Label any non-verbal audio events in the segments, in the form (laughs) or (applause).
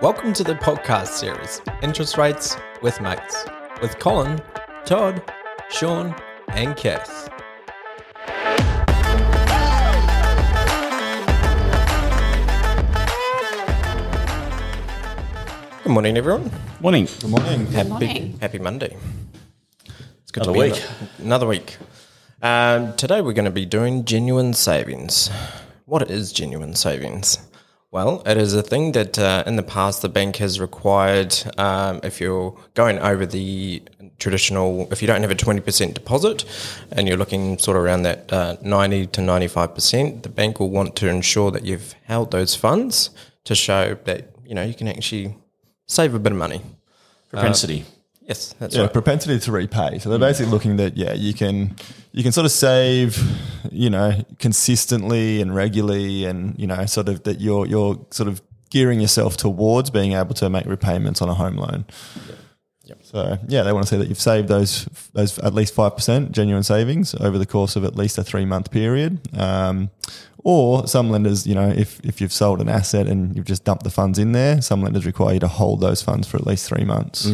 Welcome to the podcast series, Interest Rates with Mates, with Colin, Todd, Sean, and Cass. Good morning, everyone. Morning. Good morning. Happy, morning. happy Monday. It's good Another to be week. ano- Another week. Um, today we're going to be doing genuine savings. What is genuine savings? Well, it is a thing that uh, in the past the bank has required um, if you're going over the traditional, if you don't have a 20% deposit and you're looking sort of around that uh, 90 to 95%, the bank will want to ensure that you've held those funds to show that, you know, you can actually save a bit of money. Propensity. Yes, that's Yeah, right. propensity to repay. So they're basically looking that yeah, you can you can sort of save, you know, consistently and regularly, and you know, sort of that you're you're sort of gearing yourself towards being able to make repayments on a home loan. Yep. So yeah, they want to see that you've saved those those at least five percent genuine savings over the course of at least a three month period. Um, or some lenders, you know, if if you've sold an asset and you've just dumped the funds in there, some lenders require you to hold those funds for at least three months.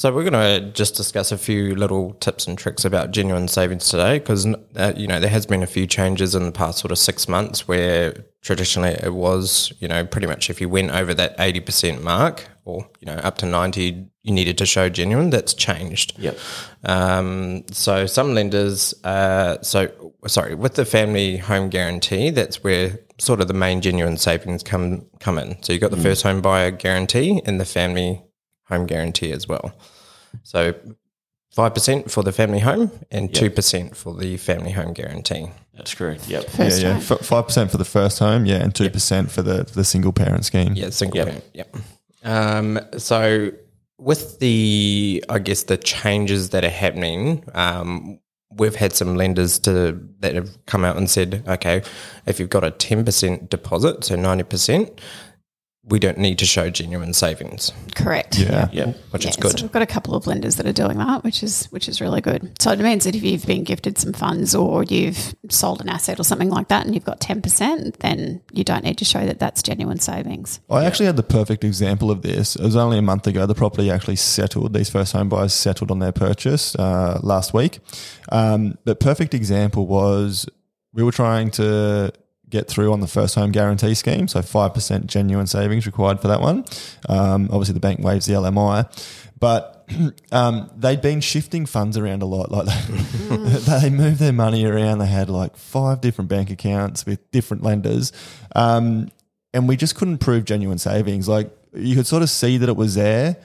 So we're going to just discuss a few little tips and tricks about genuine savings today, because uh, you know there has been a few changes in the past sort of six months where traditionally it was you know pretty much if you went over that eighty percent mark or you know up to ninety, you needed to show genuine. That's changed. Yep. Um, so some lenders, uh, so sorry, with the family home guarantee, that's where sort of the main genuine savings come come in. So you have got the first home buyer guarantee and the family home guarantee as well. So five percent for the family home and two percent for the family home guarantee. That's correct. Yep. First yeah, yeah, time. five percent for the first home, yeah, and two percent for the the single parent scheme. Yeah, single Yep. parent. Yep. Um, so with the, I guess the changes that are happening, um, we've had some lenders to that have come out and said, okay, if you've got a ten percent deposit, so ninety percent, we don't need to show genuine savings, Correct. Yeah. Yep. which Yeah, is good. So we've got a couple of lenders that are doing that, which is which is really good. So it means that if you've been gifted some funds or you've sold an asset or something like that, and you've got ten percent, then you don't need to show that that's genuine savings. I actually had the perfect example of this. It was only a month ago. The property actually settled. These first home buyers settled on their purchase uh, last week. Um, but perfect example was we were trying to get through on the first home guarantee scheme. So 5% genuine savings required for that one. Um, obviously, the bank waives the LMI. But (clears throat) um, they'd been shifting funds around a lot. Like (laughs) they moved their money around. They had like five different bank accounts with different lenders. Um, and we just couldn't prove genuine savings. Like you could sort of see that it was there,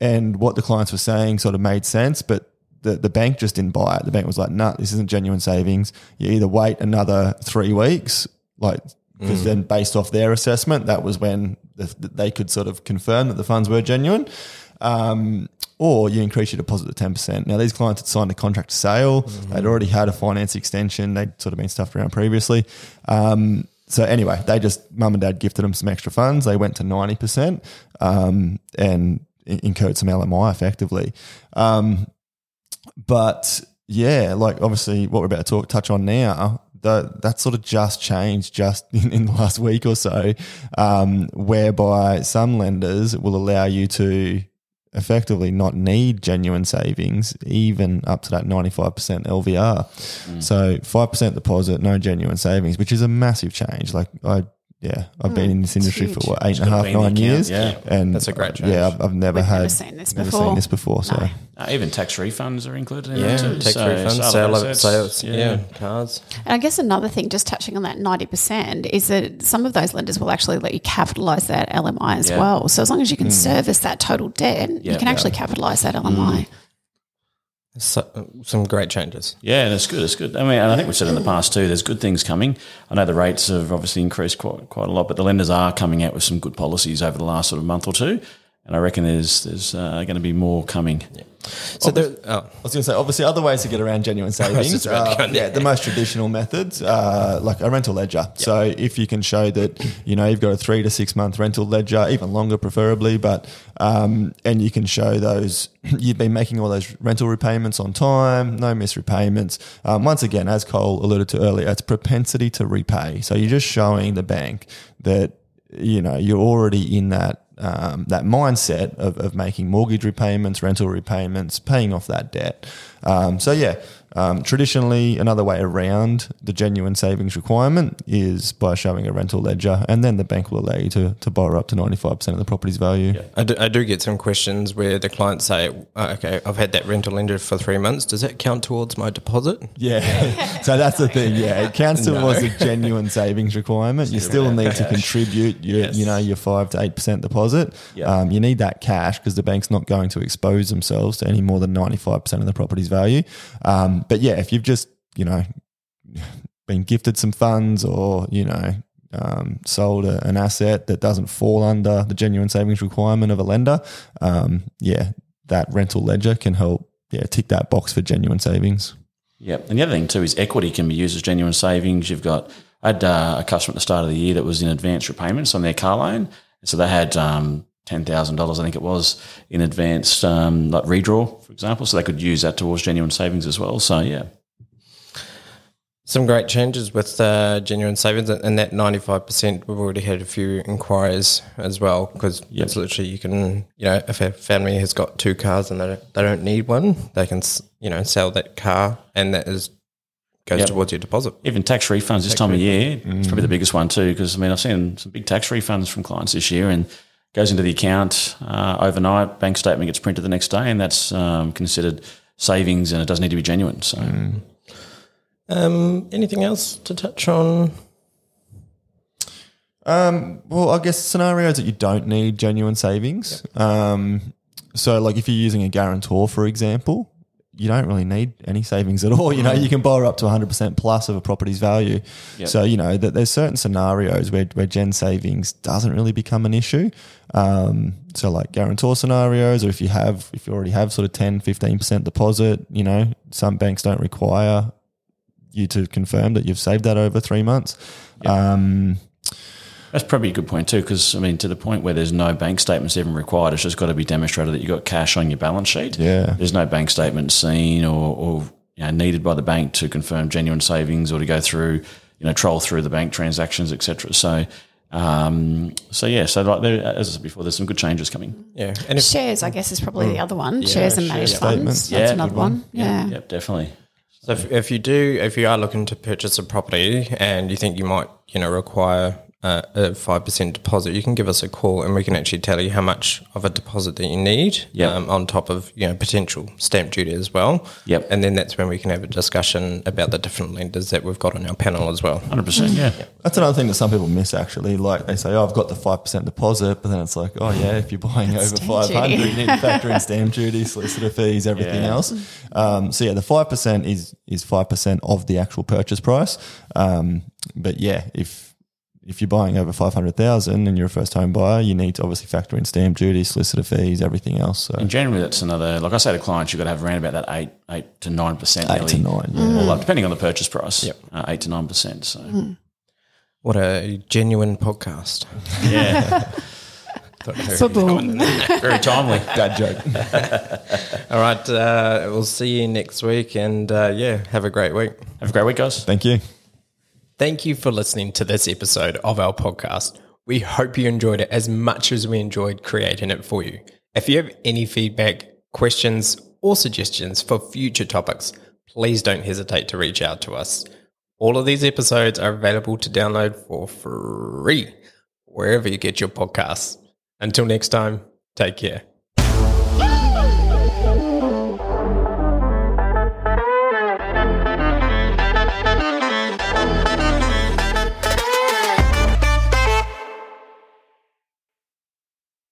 and what the clients were saying sort of made sense, but the, the bank just didn't buy it. The bank was like, "No, this isn't genuine savings. You either wait another three weeks, like." Because then, based off their assessment, that was when the, they could sort of confirm that the funds were genuine, um, or you increase your deposit to ten percent. Now, these clients had signed a contract to sale; they'd already had a finance extension. They'd sort of been stuffed around previously. Um, so anyway, they just mum and dad gifted them some extra funds. They went to ninety percent um, and in- incurred some LMI effectively. Um, but yeah, like obviously what we're about to talk, touch on now, that that sort of just changed just (laughs) in, in the last week or so, um, whereby some lenders will allow you to effectively not need genuine savings, even up to that 95% LVR. So 5% deposit, no genuine savings, which is a massive change. Like I, yeah, I've been in this industry for huge. what, eight and a gotta half, be in the nine account, years. yeah. And That's a great change. Yeah, I've, I've never We've had, never seen this never before. seen this before. So No. Uh, even tax refunds are included in Yeah, that too. tax So refunds, sale sale of of assets, sales, yeah, cars. And I guess another thing, just touching on that ninety percent, is that some of those lenders will actually let you capitalise that LMI as Yeah. well. So as long as you can service that total debt, you Yeah. can actually capitalise that LMI. So, some great changes. Yeah, and it's good. It's good. I mean, and I think we've said in the past too. There's good things coming. I know the rates have obviously increased quite quite a lot, but the lenders are coming out with some good policies over the last sort of month or two, and I reckon there's there's uh, going to be more coming. So there, oh, I was going to say, obviously, other ways to get around genuine (laughs) savings. just about to uh, go yeah, the most traditional methods, uh, like a rental ledger. So if you can show that, you know, you've got a three to six month rental ledger, even longer preferably, but um, and you can show those (clears throat) you've been making all those rental repayments on time, no missed repayments. Um, once again, as Cole alluded to earlier, it's propensity to repay. So you're just showing the bank that you know you're already in that um, that mindset of, of making mortgage repayments, rental repayments, paying off that debt. Um, so yeah, um, traditionally another way around the genuine savings requirement is by showing a rental ledger, and then the bank will allow you to, to borrow up to ninety five percent of the property's value. I do, I do get some questions where the clients say, "Oh, "Okay, I've had that rental ledger for three months. Does that count towards my deposit?" Yeah. (laughs) so that's the thing. Yeah, it counts towards a genuine savings requirement. You still need to contribute your, Yes. you know, your five to eight percent deposit. Yeah. Um, you need that cash because the bank's not going to expose themselves to any more than ninety five percent of the property's value. Um, but yeah, if you've just you know been gifted some funds or you know um, sold a, an asset that doesn't fall under the genuine savings requirement of a lender, um, yeah, that rental ledger can help. Yeah, tick that box for genuine savings. Yep. And the other thing too is equity can be used as genuine savings. You've got I had uh, a customer at the start of the year that was in advance repayments on their car loan, so they had um, ten thousand dollars, I think it was, in advance um, like redraw, for example. So they could use that towards genuine savings as well. So yeah, Some great changes with uh, genuine savings, and that ninety five percent. We've already had a few inquiries as well because it's literally you can, you know, if a family has got two cars and they don't, they don't need one, they can, you know, sell that car, and that is goes Yep. towards your deposit. even tax refunds this time of year, it's probably the biggest one too. Because I mean, I've seen some big tax refunds from clients this year, and goes into the account uh, overnight. Bank statement gets printed the next day, and that's um, considered savings, and it doesn't need to be genuine. So. Um, anything else to touch on? Um, well, I guess scenarios that you don't need genuine savings. Um, so, like if you're using a guarantor, for example, you don't really need any savings at all. You know, you can borrow up to 100% plus of a property's value. So, you know, that there's certain scenarios where, where gen savings doesn't really become an issue. Um, so like guarantor scenarios, or if you have, if you already have sort of 10, 15% deposit, you know, some banks don't require you to confirm that you've saved that over three months. Um, That's probably a good point too, because I mean, to the point where there's no bank statements even required, it's just got to be demonstrated that you've got cash on your balance sheet. Yeah. there's no bank statement seen or, or you know, needed by the bank to confirm genuine savings or to go through, you know, troll through the bank transactions, etc. So, um, so yeah, so like there, as I said before, there's some good changes coming. Yeah, and if, Shares, I guess, is probably the other one. shares and share managed statements. funds. That's Yeah, another good one. Yeah. Yep, definitely. So if, if you do, if you are looking to purchase a property and you think you might, you know, require uh, a five percent deposit, you can give us a call and we can actually tell you how much of a deposit that you need. Yep. Um, on top of you know potential stamp duty as well. Yep. And then that's when we can have a discussion about the different lenders that we've got on our panel as well. 100%. Yeah. That's another thing that some people miss actually. Like they say, oh, I've got the 5% deposit, but then it's like, oh, yeah, if you're buying over 500, you need to factor in (laughs) stamp duty, solicitor fees, everything else. Um, so, yeah, the 5% is is 5% of the actual purchase price. Um, but yeah, if if you're buying over 500,000 and you're a first home buyer, you need to obviously factor in stamp duty, solicitor fees, everything else. So, And generally, that's another, like I say to clients, you've got to have around about that 8 eight to 9%. Eight to nine, yeah. All up, depending on the purchase price. Yep. Uh, 8 to 9%. So, What a genuine podcast. yeah. (laughs) Boom. Very timely. (laughs) dad joke. (laughs) All right, uh, we'll see you next week, and uh, yeah, have a great week. Have a great week, guys. Thank you. Thank you for listening to this episode of our podcast. We hope you enjoyed it as much as we enjoyed creating it for you. If you have any feedback, questions, or suggestions for future topics, please don't hesitate to reach out to us. All of these episodes are available to download for free wherever you get your podcasts. Until next time, take care.